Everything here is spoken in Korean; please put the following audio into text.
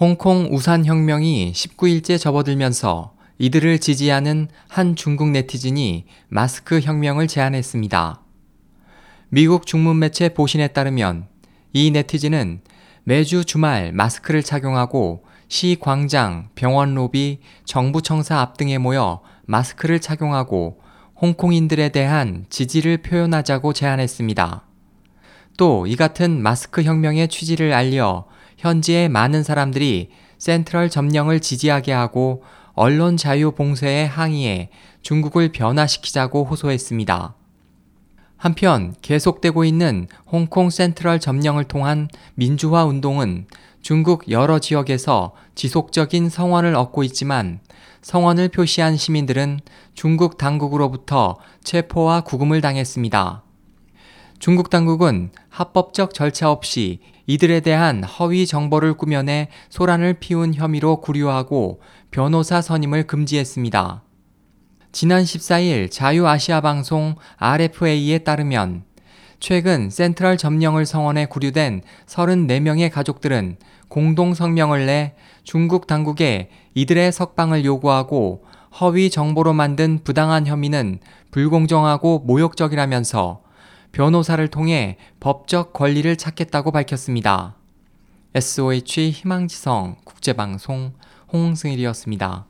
홍콩 우산혁명이 19일째 접어들면서 이들을 지지하는 한 중국 네티즌이 마스크 혁명을 제안했습니다. 미국 중문 매체 보신에 따르면 이 네티즌은 매주 주말 마스크를 착용하고 시 광장, 병원 로비, 정부 청사 앞 등에 모여 마스크를 착용하고 홍콩인들에 대한 지지를 표현하자고 제안했습니다. 또 이 같은 마스크 혁명의 취지를 알려 현지의 많은 사람들이 센트럴 점령을 지지하게 하고 언론 자유 봉쇄에 항의해 중국을 변화시키자고 호소했습니다. 한편 계속되고 있는 홍콩 센트럴 점령을 통한 민주화 운동은 중국 여러 지역에서 지속적인 성원을 얻고 있지만 성원을 표시한 시민들은 중국 당국으로부터 체포와 구금을 당했습니다. 중국 당국은 합법적 절차 없이 이들에 대한 허위 정보를 꾸며내 소란을 피운 혐의로 구류하고 변호사 선임을 금지했습니다. 지난 14일 자유아시아 방송 RFA에 따르면 최근 센트럴 점령을 성원해 구류된 34명의 가족들은 공동 성명을 내 중국 당국에 이들의 석방을 요구하고 허위 정보로 만든 부당한 혐의는 불공정하고 모욕적이라면서 변호사를 통해 법적 권리를 찾겠다고 밝혔습니다. SOH 희망지성 국제방송 홍승일이었습니다.